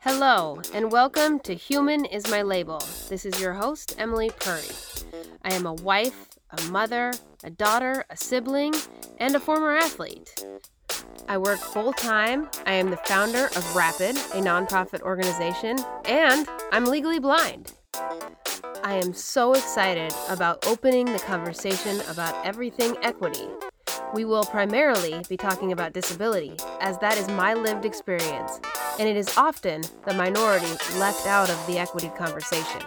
Hello, and welcome to Human is My Label. This is your host, Emily Purry. I am a wife, a mother, a daughter, a sibling, and a former athlete. I work full time. I am the founder of Rapid, a nonprofit organization, and I'm legally blind. I am so excited about opening the conversation about everything equity. We will primarily be talking about disability, as that is my lived experience, and it is often the minority left out of the equity conversation.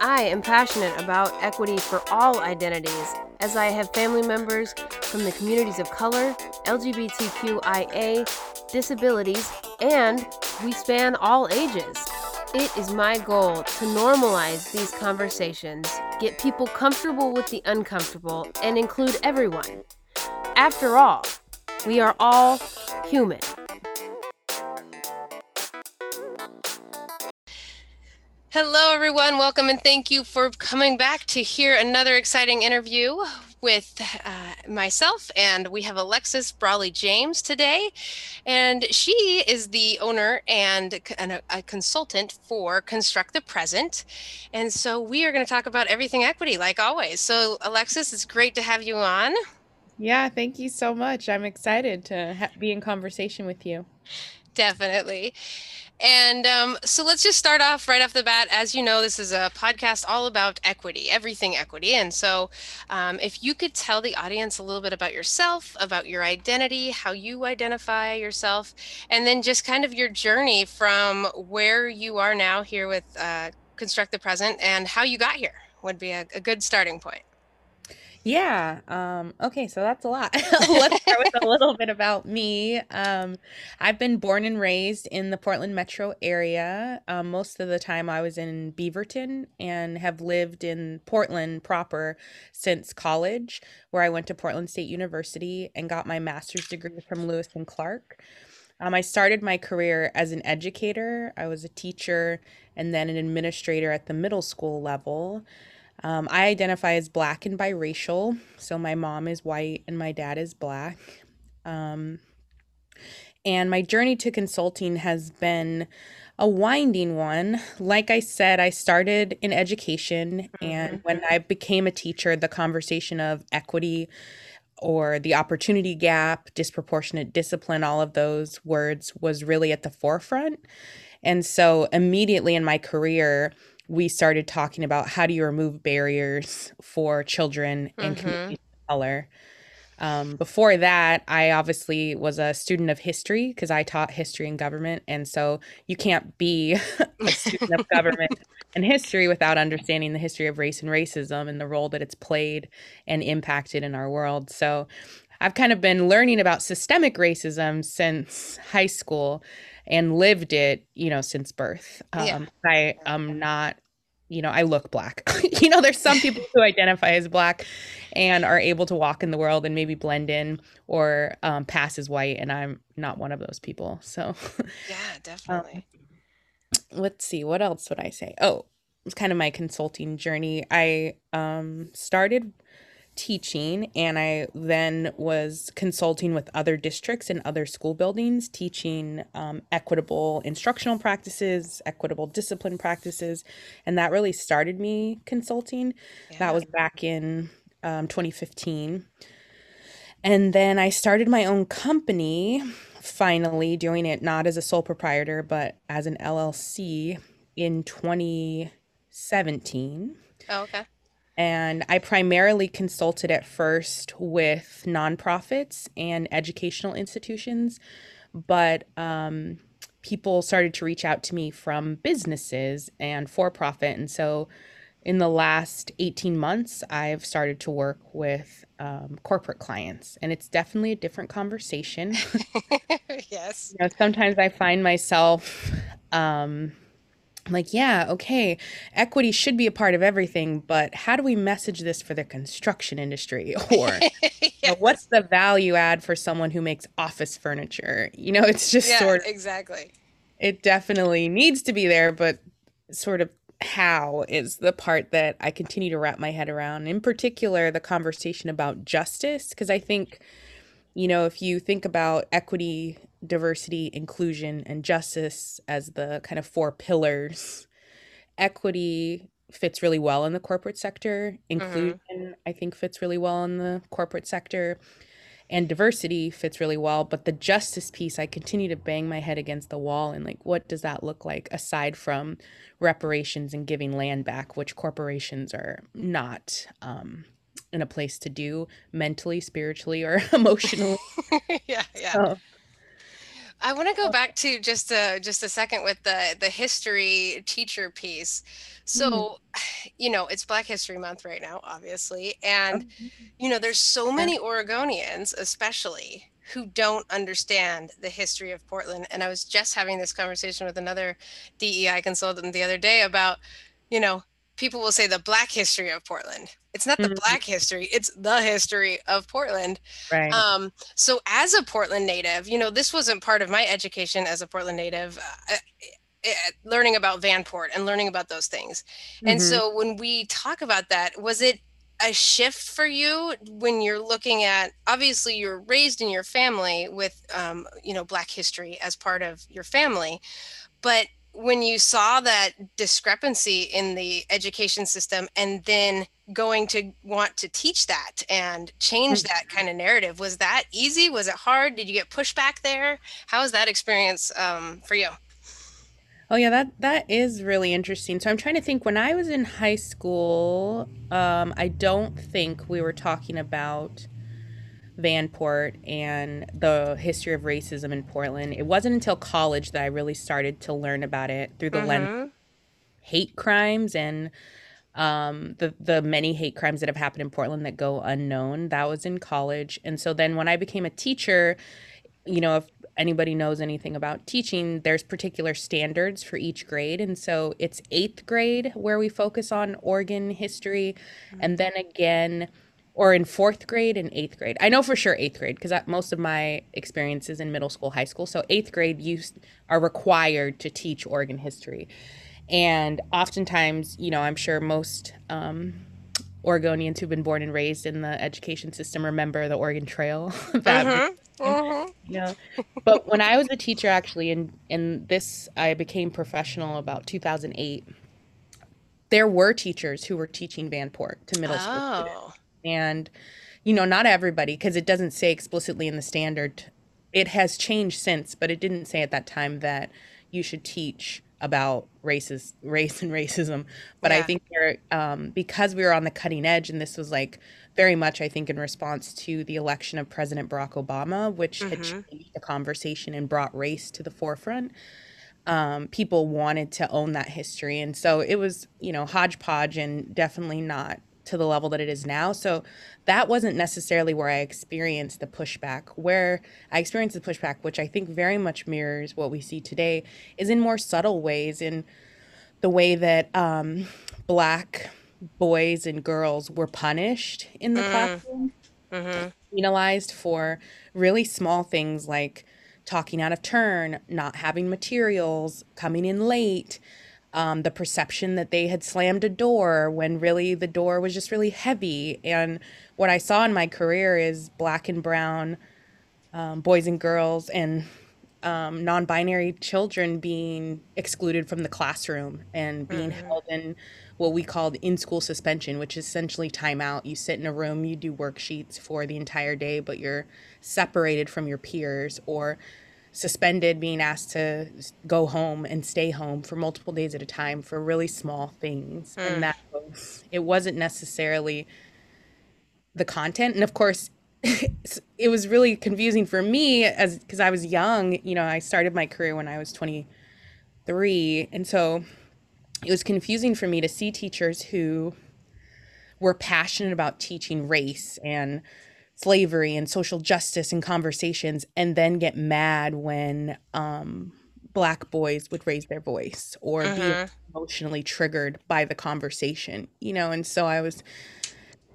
I am passionate about equity for all identities, as I have family members from the communities of color, LGBTQIA, disabilities, and we span all ages. It is my goal to normalize these conversations, get people comfortable with the uncomfortable, and include everyone. After all, we are all human. Hello, everyone. Welcome and thank you for coming back to hear another exciting interview with uh, myself. And we have Alexis Braly James today. And she is the owner and a, a consultant for Construct the Present. And so we are going to talk about everything equity, like always. So, Alexis, it's great to have you on. Yeah, thank you so much. I'm excited to ha- be in conversation with you. Definitely. And um, so let's just start off right off the bat. As you know, this is a podcast all about equity, everything equity. And so, um, if you could tell the audience a little bit about yourself, about your identity, how you identify yourself, and then just kind of your journey from where you are now here with uh, Construct the Present and how you got here would be a, a good starting point. Yeah. Um, okay, so that's a lot. Let's start with a little bit about me. Um, I've been born and raised in the Portland metro area. Um, most of the time, I was in Beaverton and have lived in Portland proper since college, where I went to Portland State University and got my master's degree from Lewis and Clark. Um, I started my career as an educator. I was a teacher and then an administrator at the middle school level. Um, I identify as black and biracial. So my mom is white and my dad is black. Um, and my journey to consulting has been a winding one. Like I said, I started in education, and mm-hmm. when I became a teacher, the conversation of equity or the opportunity gap, disproportionate discipline, all of those words was really at the forefront. And so immediately in my career, we started talking about how do you remove barriers for children and mm-hmm. communities of color. Um, before that, I obviously was a student of history because I taught history and government. And so you can't be a student of government and history without understanding the history of race and racism and the role that it's played and impacted in our world. So I've kind of been learning about systemic racism since high school and lived it, you know, since birth. Um, yeah. I am not, you know, I look black. you know, there's some people who identify as black and are able to walk in the world and maybe blend in or um, pass as white, and I'm not one of those people. So, yeah, definitely. Um, let's see, what else would I say? Oh, it's kind of my consulting journey. I um, started teaching and I then was consulting with other districts and other school buildings, teaching um, equitable instructional practices, equitable discipline practices. And that really started me consulting. Yeah. That was back in um, 2015. And then I started my own company, finally doing it not as a sole proprietor, but as an LLC in 2017. Oh, okay. And I primarily consulted at first with nonprofits and educational institutions, but um, people started to reach out to me from businesses and for profit. And so in the last 18 months, I've started to work with um, corporate clients, and it's definitely a different conversation. yes. You know, sometimes I find myself. Um, like, yeah, okay, equity should be a part of everything, but how do we message this for the construction industry? Or yes. you know, what's the value add for someone who makes office furniture? You know, it's just yeah, sort of exactly. It definitely needs to be there, but sort of how is the part that I continue to wrap my head around. In particular, the conversation about justice, because I think you know, if you think about equity, diversity, inclusion, and justice as the kind of four pillars, equity fits really well in the corporate sector. Mm-hmm. Inclusion, I think, fits really well in the corporate sector. And diversity fits really well. But the justice piece, I continue to bang my head against the wall. And like, what does that look like aside from reparations and giving land back, which corporations are not um, in a place to do mentally, spiritually, or emotionally? yeah, yeah. So, I want to go oh. back to just a just a second with the the history teacher piece. So, mm-hmm. you know, it's Black History Month right now, obviously, and you know, there's so many Oregonians, especially who don't understand the history of Portland. And I was just having this conversation with another DEI consultant the other day about, you know, people will say the Black history of Portland. It's not the Mhm. Black history; it's the history of Portland. right. Um, so as a Portland native, you know, this wasn't part of my education as a Portland native, uh, uh, uh, learning about Vanport and learning about those things. And Mhm. so when we talk about that, was it a shift for you when you're looking at obviously you're raised in your family with um, you know black history as part of your family but when you saw that discrepancy in the education system and then going to want to teach that and change that kind of narrative was that easy? Was it hard? Did you get pushback there? How was that experience um, for you? Oh yeah, that that is really interesting. So I'm trying to think when I was in high school, um, I don't think we were talking about Vanport and the history of racism in Portland. It wasn't until college that I really started to learn about it through the lens of Mhm. hate crimes and um, the the many hate crimes that have happened in Portland that go unknown. That was in college, and so then when I became a teacher, you know, if anybody knows anything about teaching, there's particular standards for each grade. And so it's eighth grade where we focus on Oregon history. And then again, or in fourth grade and eighth grade. I know for sure eighth grade because most of my experience is in middle school, high school. So eighth grade, you are required to teach Oregon history. And oftentimes, you know, I'm sure most um, Oregonians who've been born and raised in the education system remember the Oregon Trail. that Mhm. Mhm. yeah. But when I was a teacher, actually, in in this, I became professional about 2008. There were teachers who were teaching Vanport to middle school students, oh and you know, not everybody, because it doesn't say explicitly in the standard. It has changed since, but it didn't say at that time that you should teach about races, race and racism. But I think there, um, because we were on the cutting edge, and this was like very much, I think, in response to the election of President Barack Obama, which had Mhm. changed the conversation and brought race to the forefront. Um, people wanted to own that history, and so it was, you know, hodgepodge, and definitely not to the level that it is now. So that wasn't necessarily where I experienced the pushback. Where I experienced the pushback, which I think very much mirrors what we see today, is in more subtle ways in the way that um, black boys and girls were punished in the Mm. classroom, Mhm. penalized for really small things like talking out of turn, not having materials, coming in late, um, the perception that they had slammed a door when really the door was just really heavy. And what I saw in my career is black and brown um, boys and girls and um, non-binary children being excluded from the classroom and being held in what we called in-school suspension, which is essentially timeout. You sit in a room, you do worksheets for the entire day, but you're separated from your peers or suspended, being asked to go home and stay home for multiple days at a time for really small things. Mm. And that was, it wasn't necessarily the content. And of course, it was really confusing for me as because I was young. You know, I started my career when I was 23. And so it was confusing for me to see teachers who were passionate about teaching race and slavery and social justice and conversations and then get mad when um, black boys would raise their voice or be Mhm. emotionally triggered by the conversation you know and so i was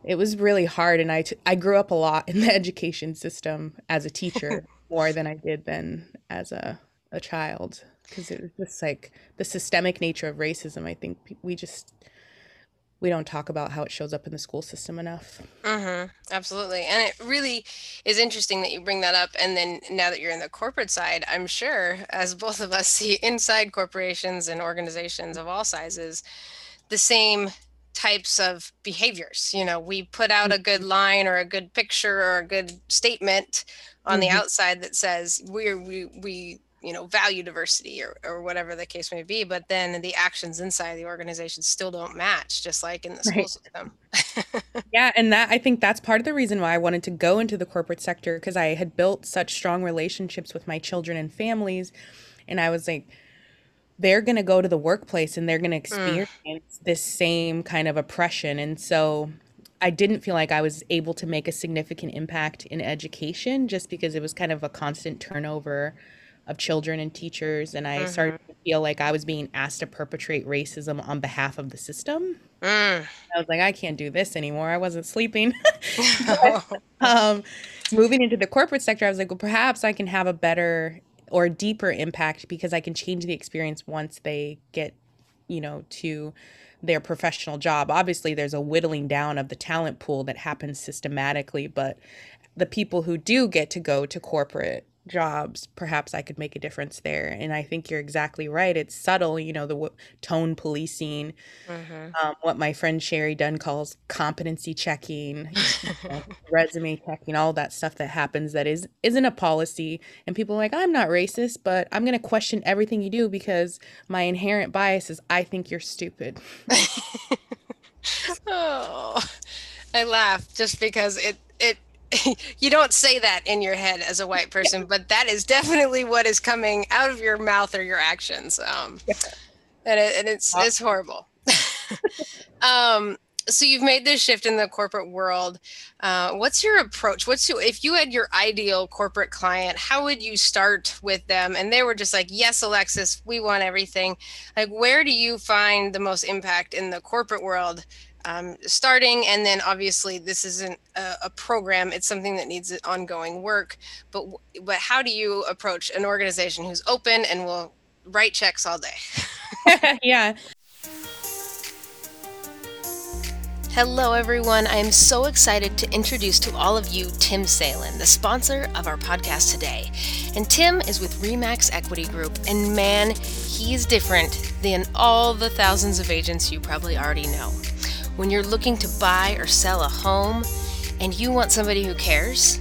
it was really hard and I, t- I grew up a lot in the education system as a teacher more than i did then as a, a child because it was just like the systemic nature of racism i think we just we don't talk about how it shows up in the school system enough. Mm-hmm. Absolutely. And it really is interesting that you bring that up. And then now that you're in the corporate side, I'm sure, as both of us see inside corporations and organizations of all sizes, the same types of behaviors. You know, we put out a good line or a good picture or a good statement on mm-hmm. the outside that says we're we we you know value diversity or, or whatever the case may be but then the actions inside the organization still don't match just like in the school right. system yeah and that i think that's part of the reason why i wanted to go into the corporate sector because i had built such strong relationships with my children and families and i was like they're going to go to the workplace and they're going to mm. experience mm. this same kind of oppression and so I didn't feel like I was able to make a significant impact in education just because it was kind of a constant turnover of children and teachers and i mm-hmm. started to feel like i was being asked to perpetrate racism on behalf of the system mm. i was like i can't do this anymore i wasn't sleeping um, moving into the corporate sector i was like well perhaps i can have a better or deeper impact because i can change the experience once they get you know to their professional job obviously there's a whittling down of the talent pool that happens systematically but the people who do get to go to corporate jobs, perhaps I could make a difference there. And I think you're exactly right. It's subtle, you know, the w- tone policing, mm-hmm. um, what my friend Shari Dunn calls competency checking, you know, resume checking, all that stuff that happens that is isn't a policy. And people are like, I'm not racist, but I'm going to question everything you do because my inherent bias is I think you're stupid. oh, I laugh just because it it you don't say that in your head as a white person, but that is definitely what is coming out of your mouth or your actions. Um, and, it, and it's it's horrible. um, so you've made this shift in the corporate world. Uh, what's your approach? What's your, if you had your ideal corporate client? How would you start with them? And they were just like, "Yes, Alexis, we want everything." Like, where do you find the most impact in the corporate world? Um, starting and then obviously this isn't a, a, program it's something that needs ongoing work but but how do you approach an organization who's open and will write checks all day yeah Hello, everyone. I am so excited to introduce to all of you Tim Salen, the sponsor of our podcast today. And Tim is with Remax Equity Group, and man, he's different than all the thousands of agents you probably already know when you're looking to buy or sell a home and you want somebody who cares,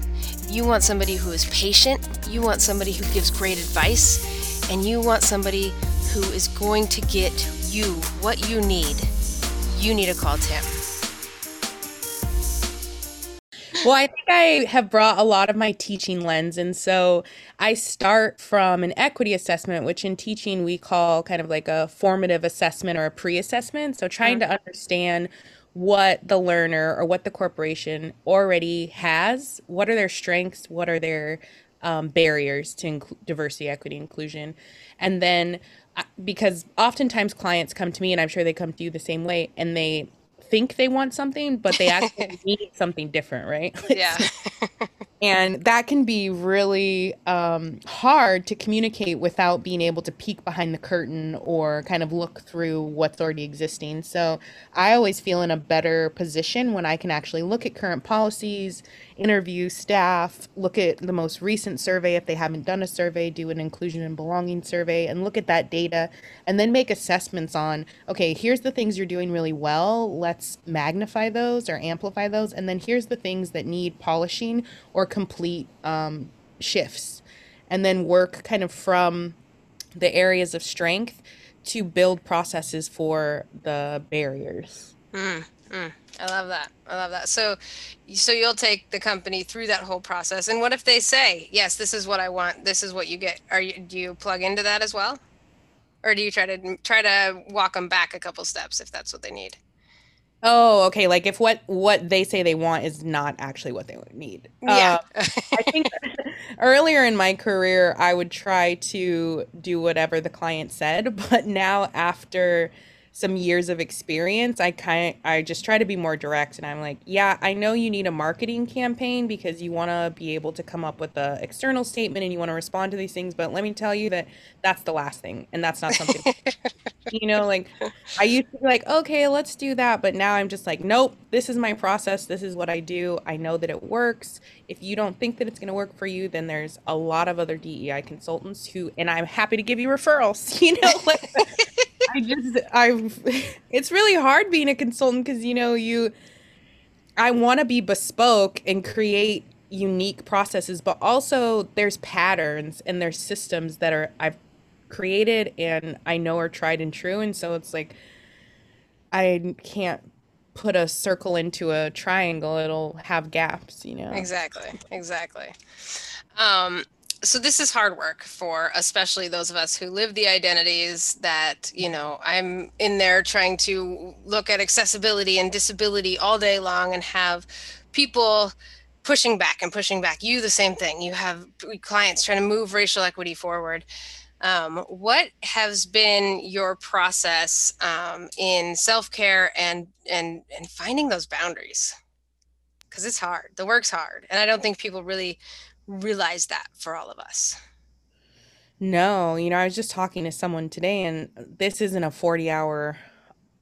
you want somebody who is patient, you want somebody who gives great advice, and you want somebody who is going to get you what you need, you need to call Tim. Well, I think I have brought a lot of my teaching lens. And so I start from an equity assessment, which in teaching we call kind of like a formative assessment or a pre assessment. So trying mm-hmm. to understand what the learner or what the corporation already has. What are their strengths? What are their um, barriers to inc- diversity, equity, inclusion? And then uh, because oftentimes clients come to me, and I'm sure they come to you the same way, and they think they want something, but they actually need something different, right? Yeah. and that can be really um, hard to communicate without being able to peek behind the curtain or kind of look through what's already existing. So I always feel in a better position when I can actually look at current policies, interview staff, look at the most recent survey if they haven't done a survey, do an inclusion and belonging survey, and look at that data, and then make assessments on okay, here's the things you're doing really well. Let's magnify those or amplify those. And then here's the things that need polishing or complete um, shifts. And then work kind of from the areas of strength to build processes for the barriers. Mm, mm. I love that. I love that. So, so you'll take the company through that whole process. And what if they say, "Yes, this is what I want. This is what you get." Are you do you plug into that as well, or do you try to try to walk them back a couple steps if that's what they need? Oh, okay. Like if what what they say they want is not actually what they would need. Yeah. Uh, I think earlier in my career, I would try to do whatever the client said, but now after some years of experience, I kind I just try to be more direct and I'm like, yeah, I know you need a marketing campaign because you want to be able to come up with a external statement and you want to respond to these things, but let me tell you that that's the last thing and that's not something you know, like I used to be like, okay, let's do that, but now I'm just like, nope, this is my process, this is what I do. I know that it works. If you don't think that it's going to work for you, then there's a lot of other DEI consultants who and I'm happy to give you referrals, you know, like I just I it's really hard being a consultant cuz you know you I want to be bespoke and create unique processes, but also there's patterns and there's systems that are I've created and I know are tried and true and so it's like I can't put a circle into a triangle it'll have gaps you know? Exactly exactly. Um so this is hard work for especially those of us who live the identities that you know i'm in there trying to look at accessibility and disability all day long and have people pushing back and pushing back. You the same thing. You have clients trying to move racial equity forward um, what has been your process um, in self-care and and and finding those boundaries because it's hard the work's hard and i don't think people really realize that for all of us. No, you know, I was just talking to someone today and this isn't a 40 hour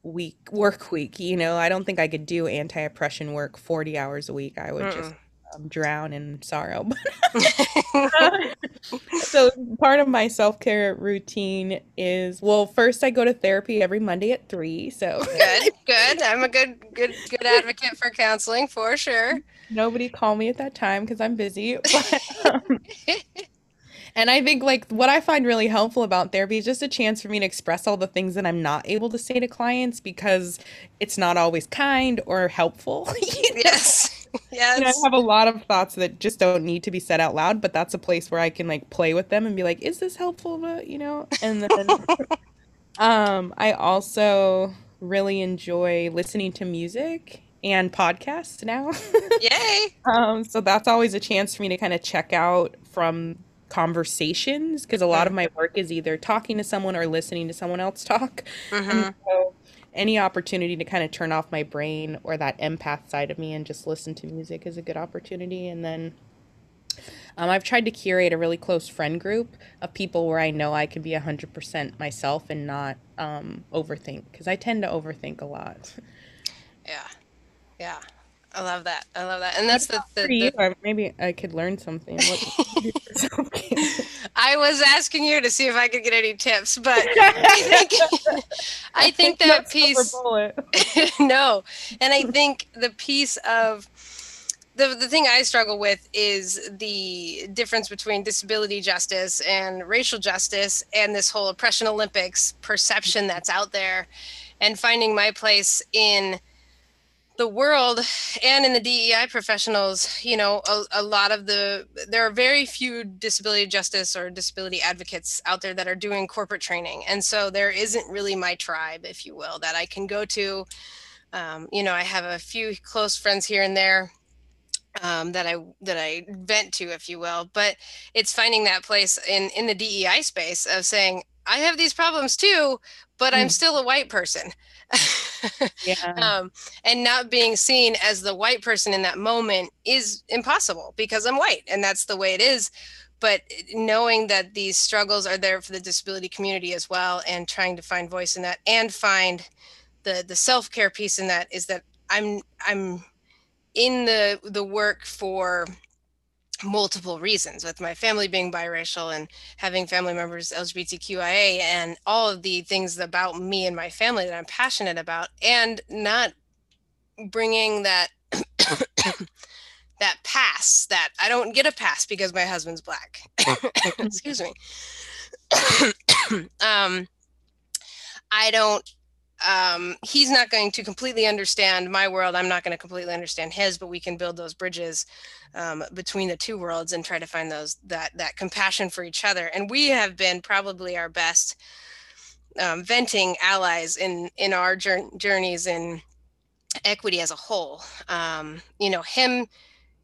week work week, you know. I don't think I could do anti-oppression work 40 hours a week. I would Mm-mm. just um, drown in sorrow. so part of my self-care routine is well, first I go to therapy every Monday at 3. So Good. Good. I'm a good good good advocate for counseling for sure. Nobody call me at that time because I'm busy. But, um, and I think like what I find really helpful about therapy is just a chance for me to express all the things that I'm not able to say to clients because it's not always kind or helpful. Yes. Yes. You know, I have a lot of thoughts that just don't need to be said out loud, but that's a place where I can like play with them and be like, is this helpful? But you know, and then um I also really enjoy listening to music and podcasts now. Yay! um, so that's always a chance for me to kind of check out from conversations because a lot of my work is either talking to someone or listening to someone else talk. Mm-hmm. So any opportunity to kind of turn off my brain or that empath side of me and just listen to music is a good opportunity. And then um, I've tried to curate a really close friend group of people where I know I can be 100% myself and not um, overthink because I tend to overthink a lot. Yeah. Yeah. I love that. I love that. And that's the, the, the... maybe I could learn something. I was asking you to see if I could get any tips, but I think I think that piece No. And I think the piece of the, the thing I struggle with is the difference between disability justice and racial justice and this whole oppression Olympics perception that's out there and finding my place in the world and in the DEI professionals, you know, a, a, lot of the, there are very few disability justice or disability advocates out there that are doing corporate training. And so there isn't really my tribe, if you will, that I can go to. Um, you know, I have a few close friends here and there um, that I that I vent to, if you will. But it's finding that place in in the DEI space of saying I have these problems too, but mm. I'm still a white person. yeah. um, and not being seen as the white person in that moment is impossible because I'm white and that's the way it is. But knowing that these struggles are there for the disability community as well and trying to find voice in that and find the the self-care piece in that is that I'm I'm in the the work for multiple reasons with my family being biracial and having family members lgbtqia and all of the things about me and my family that i'm passionate about and not bringing that that pass that i don't get a pass because my husband's black. Excuse me. Um i don't um, he's not going to completely understand my world. I'm not going to completely understand his, but we can build those bridges um, between the two worlds and try to find those that that compassion for each other. And we have been probably our best um, venting allies in in our jour- journeys in equity as a whole. Um, you know, him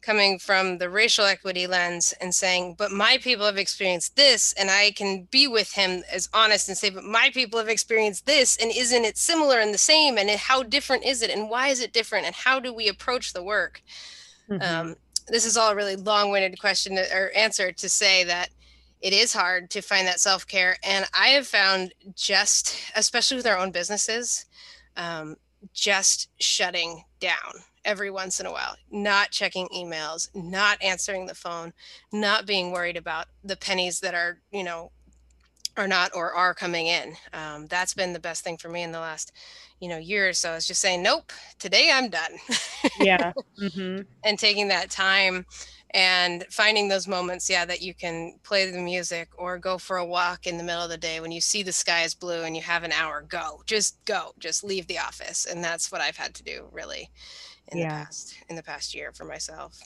coming from the racial equity lens and saying, but my people have experienced this, and I can be with him as honest and say, but my people have experienced this, and isn't it similar and the same? And how different is it? And why is it different? And how do we approach the work? Mm-hmm. Um, this is all a really long winded question or answer to say that it is hard to find that self care. And I have found just, especially with our own businesses, um, just shutting down every once in a while, not checking emails, not answering the phone, not being worried about the pennies that are, you know, are not or are coming in. Um, that's been the best thing for me in the last, you know, year or so. Is just saying, nope, today I'm done. yeah. Mm-hmm. and taking that time and finding those moments yeah that you can play the music or go for a walk in the middle of the day when you see the sky is blue and you have an hour go just go just leave the office and that's what i've had to do really in yeah. the past in the past year for myself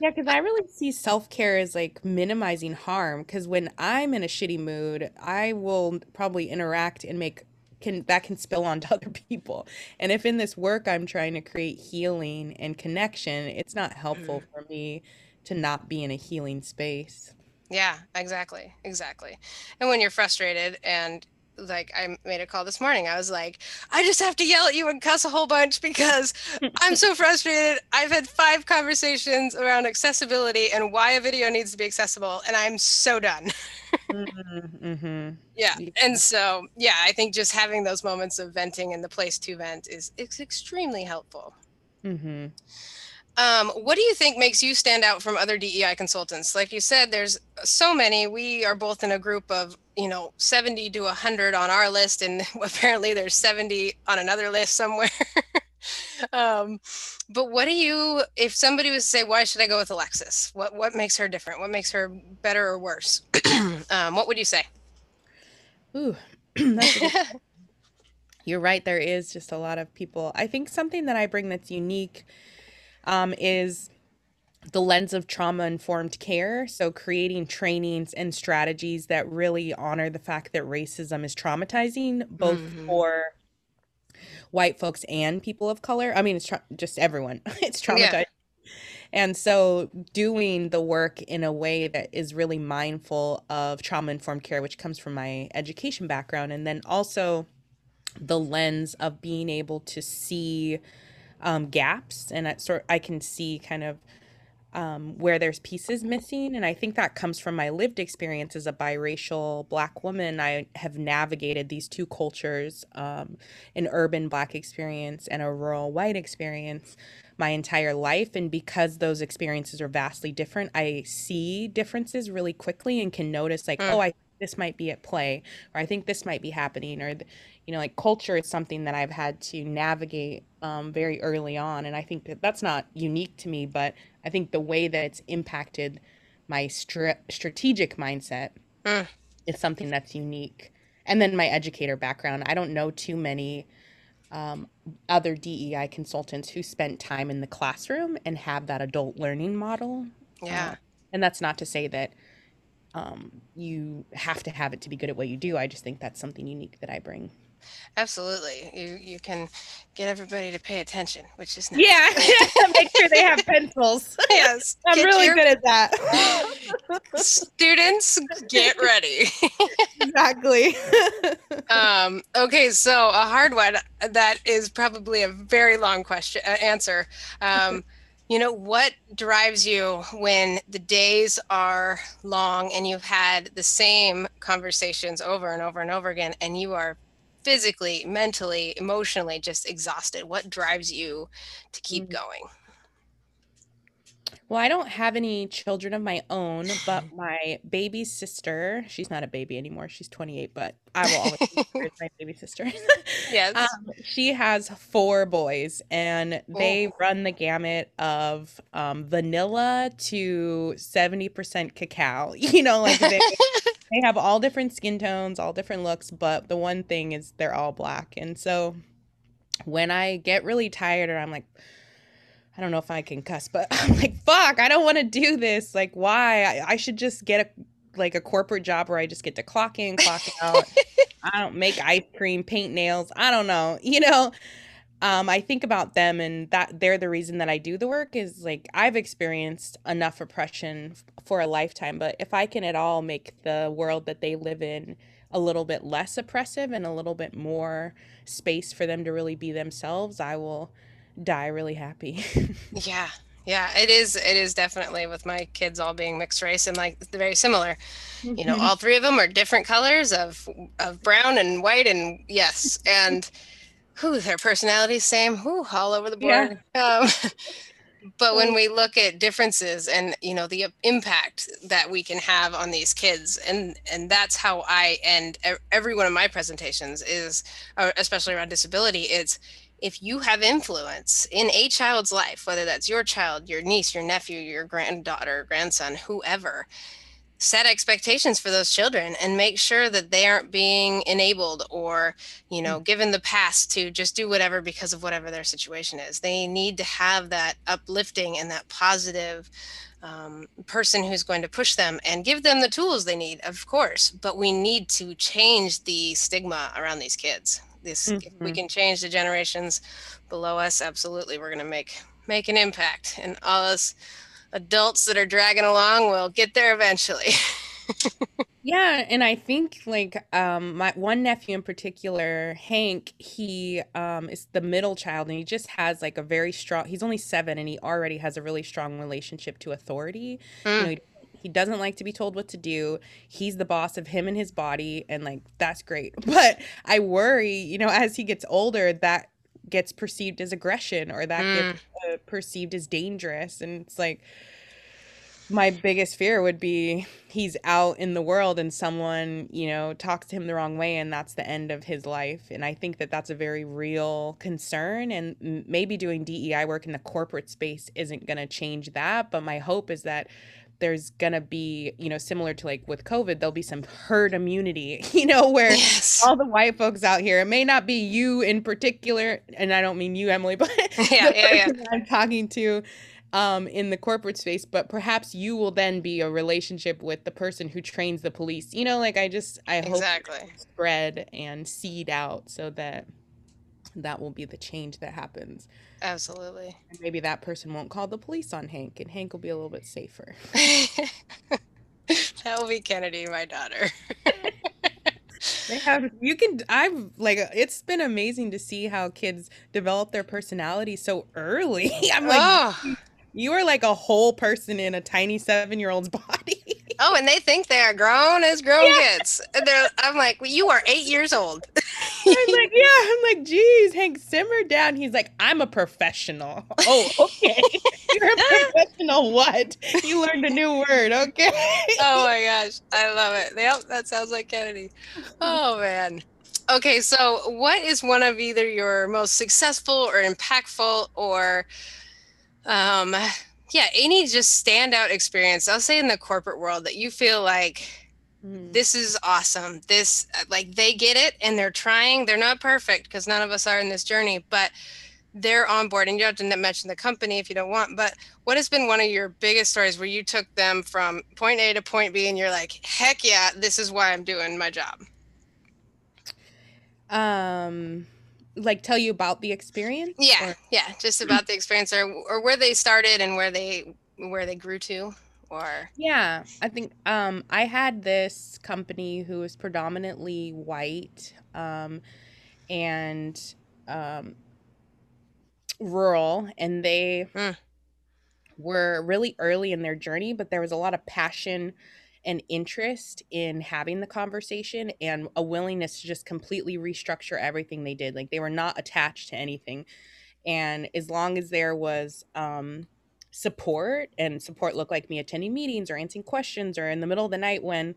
yeah because i really see self-care as like minimizing harm because when i'm in a shitty mood i will probably interact and make can that can spill onto other people and if in this work i'm trying to create healing and connection it's not helpful mm. for me to not be in a healing space yeah exactly exactly and when you're frustrated and like I made a call this morning. I was like, I just have to yell at you and cuss a whole bunch because I'm so frustrated. I've had five conversations around accessibility and why a video needs to be accessible, and I'm so done. mm-hmm, mm-hmm. Yeah. And so, yeah, I think just having those moments of venting and the place to vent is it's extremely helpful. Mm-hmm. Um, what do you think makes you stand out from other DEI consultants? Like you said, there's so many. We are both in a group of, you know, 70 to 100 on our list, and apparently there's 70 on another list somewhere. um, but what do you, if somebody was to say, why should I go with Alexis? What what makes her different? What makes her better or worse? um, what would you say? Ooh, you're right. There is just a lot of people. I think something that I bring that's unique um, is the lens of trauma informed care. So, creating trainings and strategies that really honor the fact that racism is traumatizing, both mm-hmm. for white folks and people of color. I mean, it's tra- just everyone, it's traumatizing. Yeah. And so, doing the work in a way that is really mindful of trauma informed care, which comes from my education background, and then also the lens of being able to see um, gaps and I sort I can see kind of um, where there's pieces missing. And I think that comes from my lived experience as a biracial Black woman. I have navigated these two cultures um, an urban Black experience and a rural white experience my entire life. And because those experiences are vastly different, I see differences really quickly and can notice, like, mm. oh, I this might be at play or i think this might be happening or you know like culture is something that i've had to navigate um, very early on and i think that that's not unique to me but i think the way that it's impacted my str- strategic mindset mm. is something that's unique. And then my educator background. I don't know too many um, other dei consultants who spent time in the classroom and have that adult learning model. Yeah. Uh, and that's not to say that um, you have to have it to be good at what you do i just think that's something unique that i bring Absolutely. You you can get everybody to pay attention, which is nice. Yeah. Make sure they have pencils. Yes. I'm really your... good at that. Students, get ready. exactly. um, okay, so a hard one that is probably a very long question uh, answer. Um, you know what drives you when the days are long and you've had the same conversations over and over and over again and you are physically, mentally, emotionally just exhausted? What drives you to keep mm. going? Well, I don't have any children of my own, but my baby sister, she's not a baby anymore. She's 28, but I will always my baby sister. yes. Um, she has four boys, and they oh. run the gamut of um, vanilla to 70% cacao. You know, like they, they have all different skin tones, all different looks, but the one thing is they're all black. And so when I get really tired or I'm like, I don't know if I can cuss, but I'm like, fuck, I don't want to do this. Like, why? I, I, should just get a like a corporate job where I just get to clock in, clock out. I don't make ice cream, paint nails. I don't know, you know. um, I think about them and that they're the reason that I do the work is like I've experienced enough oppression for a lifetime, but if I can at all make the world that they live in a little bit less oppressive and a little bit more space for them to really be themselves, I will die really happy. Yeah. Yeah, it is. It is definitely with my kids all being mixed race and like very similar. You know, all three of them are different colors of of brown and white and yes, and who their personalities same, who all over the Yeah. board. Um, but when we look at differences and you know the impact that we can have on these kids and and that's how i end every one of my presentations is uh, especially around disability it's if you have influence in a child's life whether that's your child your niece your nephew your granddaughter grandson whoever set expectations for those children and make sure that they aren't being enabled or you know given the pass to just do whatever because of whatever their situation is. They need to have that uplifting and that positive um, person who's going to push them and give them the tools they need of course but we need to change the stigma around these kids this if we Mhm. can change the generations below us absolutely we're going to make make an impact and all us adults that are dragging along will get there eventually Yeah, and I think like um my one nephew in particular, Hank, he um is the middle child and he just has like a very strong he's only 7 and he already has a really strong relationship to authority. You know, Mm, he, doesn't like to be told what to do. He's the boss of him and his body and like that's great. But I worry, you know, as he gets older that gets perceived as aggression or that mm, gets uh, perceived as dangerous and it's like my biggest fear would be he's out in the world and someone you know talks to him the wrong way and that's the end of his life and i think that that's a very real concern and maybe doing dei work in the corporate space isn't going to change that but my hope is that there's going to be you know similar to like with covid there'll be some herd immunity you know where yes all the white folks out here it may not be you in particular and i don't mean you emily but yeah the yeah yeah I'm talking to um, in the corporate space, but perhaps you will then be a relationship with the person who trains the police. You know, like I just, I hope exactly spread and seed out so that that will be the change that happens. absolutely And maybe that person won't call the police on Hank and Hank will be a little bit safer. that will be kennedy my daughter They have, you can, I've like, it's been amazing to see how kids develop their personality so early. I'm like, oh you are like a whole person in a tiny seven year old's body. oh and they think they are grown as grown Yeah. kids And they're i'm like well, you are eight years old I'm like, yeah. I'm like, geez, Hank, simmer down. He's like, I'm a professional. Oh, okay. You're a professional. What? You learned a new word. Okay. oh my gosh i love it yep that sounds like kennedy oh man okay so what is one of either your most successful or impactful or um yeah any just standout experience i'll say in the corporate world that you feel like Mm. this is awesome this uh, like they get it and they're trying they're not perfect because none of us are in this journey but they're on board and you don't have to mention the company if you don't want but what has been one of your biggest stories where you took them from point a to point b and you're like heck yeah this is why i'm doing my job Um, like tell you about the experience? yeah Or- yeah just about the experience or, or where they started and where they where they grew to or Yeah, I think um I had this company who was predominantly white um and um rural and they Mm. were really early in their journey, but there was a lot of passion and interest in having the conversation and a willingness to just completely restructure everything they did. Like they were not attached to anything. And as long as there was um support and support looked like me attending meetings or answering questions or in the middle of the night when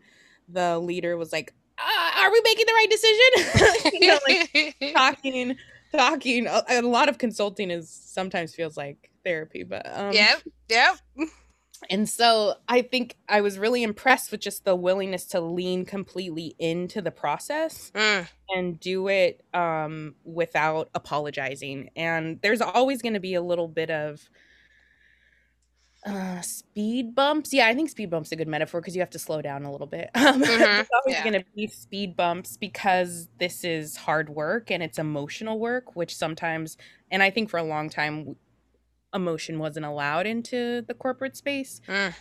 the leader was like, uh, are we making the right decision? you know, like talking talking. A, a lot of consulting is sometimes feels like therapy but um yep yep. And so i think i was really impressed with just the willingness to lean completely into the process Mm, and do it um without apologizing. And there's always going to be a little bit of Uh, speed bumps. Yeah, I think speed bumps are a good metaphor because you have to slow down a little bit. Um, Mhm, There's always yeah. going to be speed bumps because this is hard work and it's emotional work, which sometimes, and I think for a long time, emotion wasn't allowed into the corporate space. Mm.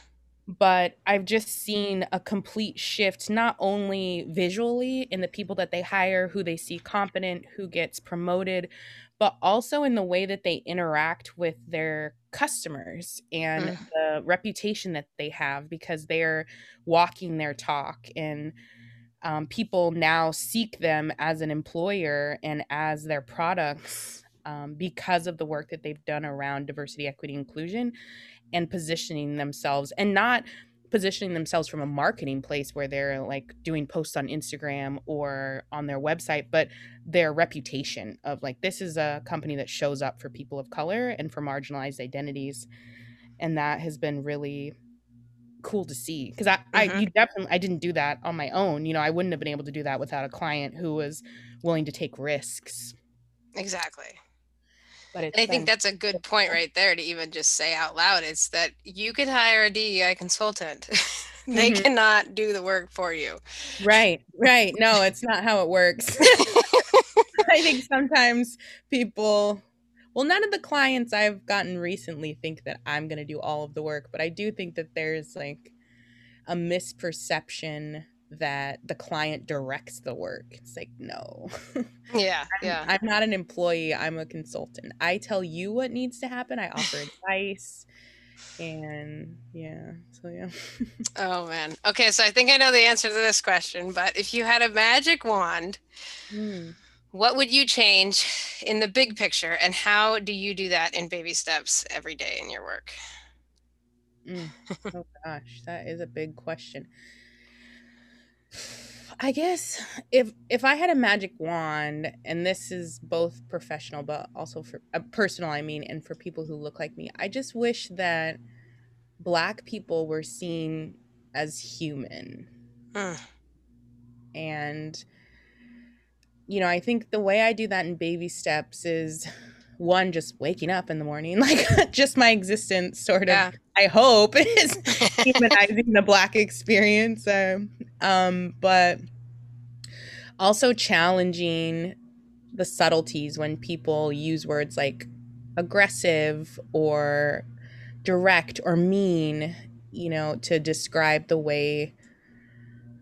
But I've just seen a complete shift, not only visually in the people that they hire, who they see competent, who gets promoted, but also in the way that they interact with their customers and Mm. the reputation that they have because they're walking their talk and um, people now seek them as an employer and as their products um, because of the work that they've done around diversity equity inclusion and positioning themselves and not positioning themselves from a marketing place where they're like doing posts on Instagram or on their website, but their reputation of like this is a company that shows up for people of color and for marginalized identities. And that has been really cool to see because I, I Mhm. you definitely I didn't do that on my own. You know, I wouldn't have been able to do that without a client who was willing to take risks. Exactly. But And I think that's a good point right there to even just say out loud. It's that you could hire a DEI consultant. they Mhm. cannot do the work for you. Right, right. No, it's not how it works. I think sometimes people, well, none of the clients I've gotten recently think that I'm going to do all of the work, but I do think that there's like a misperception that the client directs the work. It's like, no. Yeah, yeah. I'm not an employee, I'm a consultant. I tell you what needs to happen, I offer advice. And yeah, so yeah. Oh man. Okay, so I think I know the answer to this question, but if you had a magic wand, Hmm. what would you change in the big picture and how do you do that in baby steps every day in your work? Mm. Oh gosh, that is a big question. I guess if if I had a magic wand, and this is both professional but also for uh, personal, I mean, and for people who look like me, I just wish that Black people were seen as human, and you know, I think the way I do that in baby steps is one just waking up in the morning, like just my existence, sort of Yeah. I hope is humanizing the black experience. Um, um, but also challenging the subtleties when people use words like aggressive or direct or mean, you know, to describe the way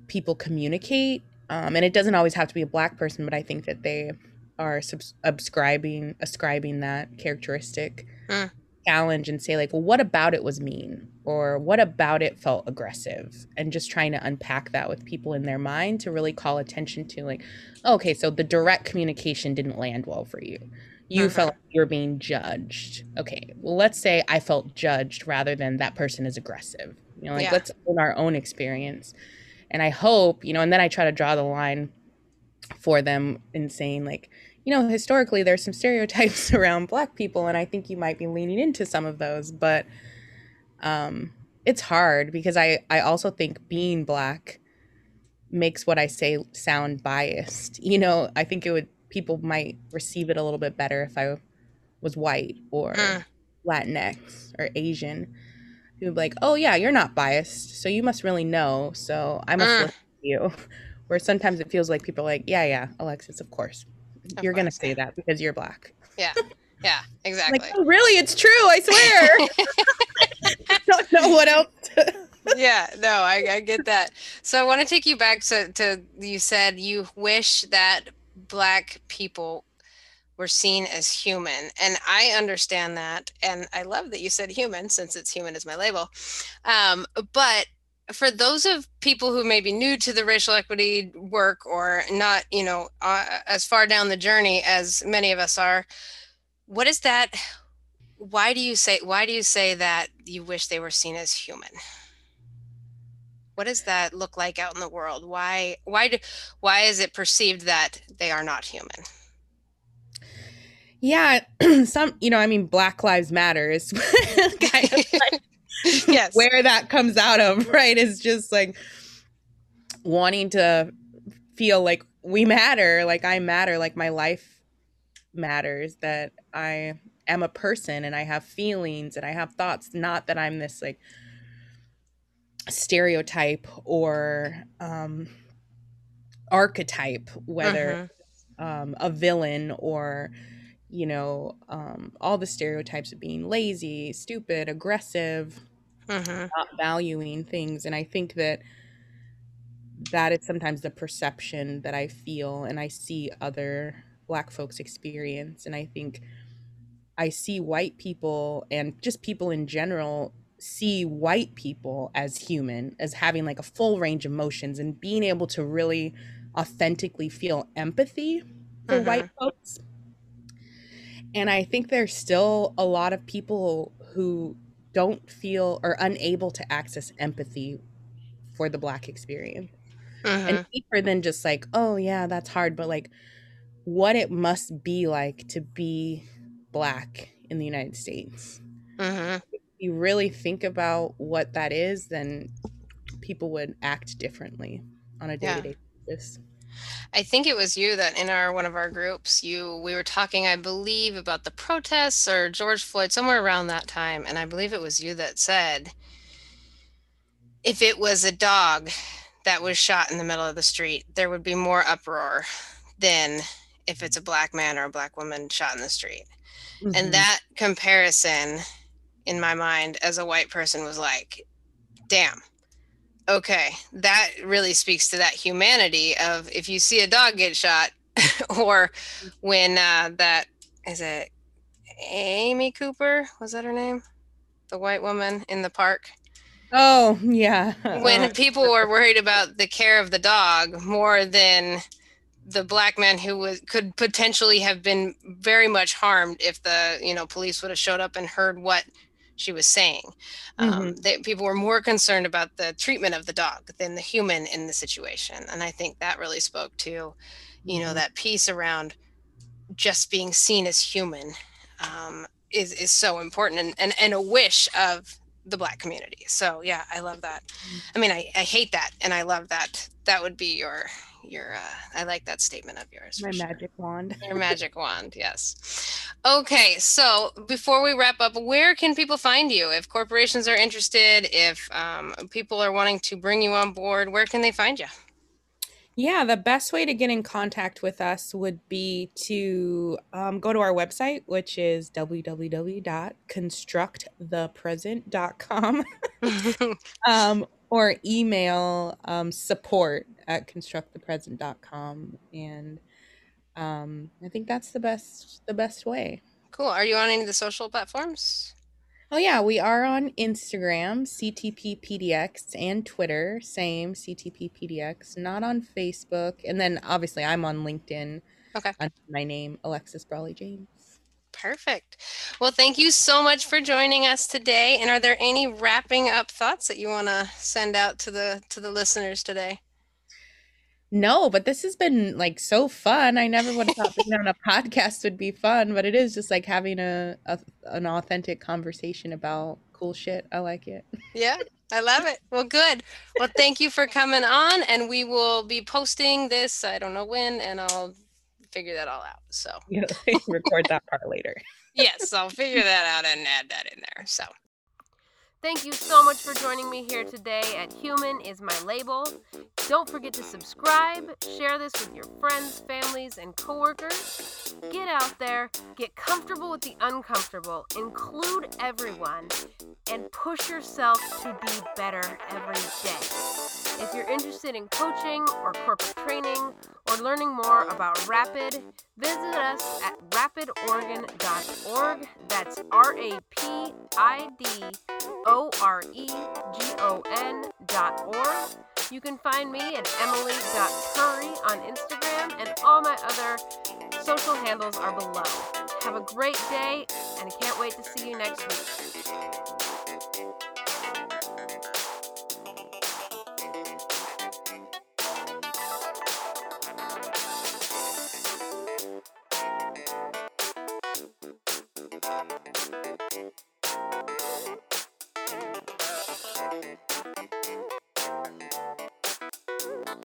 people communicate. Um, and it doesn't always have to be a black person, but I think that they are subscribing ascribing that characteristic Mm. challenge and say like well what about it was mean or what about it felt aggressive? And just trying to unpack that with people in their mind to really call attention to like okay so the direct communication didn't land well for you. You Mhm. felt like you were being judged. Okay well let's say i felt judged rather than that person is aggressive. You know like Yeah. let's own our own experience. And i hope you know and then i try to draw the line for them in saying like you know historically there's some stereotypes around black people and i think you might be leaning into some of those but um it's hard because i i also think being black makes what i say sound biased. You know i think it would people might receive it a little bit better if i was white or Mm. latinx or asian. Would be like oh yeah you're not biased so you must really know so i must Mm. listen to you. Where sometimes it feels like people are like yeah yeah alexis of course. Of you're gonna say that because you're black. Yeah, exactly. like oh, really it's true i swear i don't know what else to- yeah, no, I, I get that. So I want to take you back to, to you said you wish that black people were seen as human. And I understand that. And I love that you said human since it's human is my label. Um, but for those of people who may be new to the racial equity work or not, you know, uh, as far down the journey as many of us are, what is that? Why do you say, why do you say that you wish they were seen as human? what does that look like out in the world why why do why is it perceived that they are not human yeah some you know i mean black lives matters kind of like yes where that comes out of right is just like wanting to feel like we matter like i matter like my life matters that i am a person and I have feelings and I have thoughts, not that I'm this like stereotype or um, archetype, whether mm-hmm. um, a villain or you know um, all the stereotypes of being lazy, stupid, aggressive, mm-hmm. not valuing things, and I think that that is sometimes the perception that I feel and I see other black folks experience, and I think. I see white people and just people in general see white people as human, as having like a full range of emotions and being able to really authentically feel empathy for white mm-hmm. folks. And I think there's still a lot of people who don't feel or unable to access empathy for the black experience. Mm-hmm. And deeper than just like, oh yeah, that's hard, but like what it must be like to be black in the United States. Mm-hmm If you really think about what that is, then people would act differently on a day to day basis. I think it was you that in our one of our groups, you we were talking, I believe, about the protests or George Floyd, somewhere around that time, and I believe it was you that said, if it was a dog that was shot in the middle of the street, there would be more uproar than if it's a black man or a black woman shot in the street. Mm-hmm. And that comparison in my mind as a white person was like, damn, okay, that really speaks to that humanity of if you see a dog get shot, or when uh, that is it Amy Cooper was that her name, the white woman in the park. Oh yeah. when uh, people were worried about the care of the dog more than the black man who was could potentially have been very much harmed if the you know police would have showed up and heard what she was saying. Um, mm-hmm. Um, that people were more concerned about the treatment of the dog than the human in the situation, and I think that really spoke to, you know, mm-hmm. that piece around just being seen as human um, is is so important, and, and and a wish of the black community. So yeah, I love that. Mm-hmm. I mean, I, I hate that, and I love that. That would be your your uh, i like that statement of yours my magic wand. Your magic wand yes. Okay so before we wrap up where can people find you? If corporations are interested if um, people are wanting to bring you on board where can they find you yeah, the best way to get in contact with us would be to um, go to our website, which is www.constructthepresent.com, um, or email um, support at constructthepresent.com and um, I think that's the best the best way. Cool. Are you on any of the social platforms? Oh yeah, we are on Instagram, CTPPDX, and Twitter, same CTPPDX. Not on Facebook, and then obviously I'm on LinkedIn. Okay. Under my name, Alexis Braly James. Perfect. Well, thank you so much for joining us today. And are there any wrapping up thoughts that you want to send out to the to the listeners today? No, but this has been like so fun. I never would have thought being on a podcast would be fun, but it is just like having a, a an authentic conversation about cool shit. I like it. Yeah, I love it. Well, good. Well, thank you for coming on, and we will be posting this. I don't know when, and I'll figure that all out. So record that part later. yes, I'll figure that out and add that in there. So Thank you so much for joining me here today at Human is My Label. Don't forget to subscribe, share this with your friends, families, and coworkers. Get out there, get comfortable with the uncomfortable, include everyone, and push yourself to be better every day. If you're interested in coaching or corporate training or learning more about Rapid, visit us at rapidoregon.org. That's R A P I D O R E G O N dot org. You can find me at emily.curry on Instagram, and all my other social handles are below. Have a great day, and I can't wait to see you next week.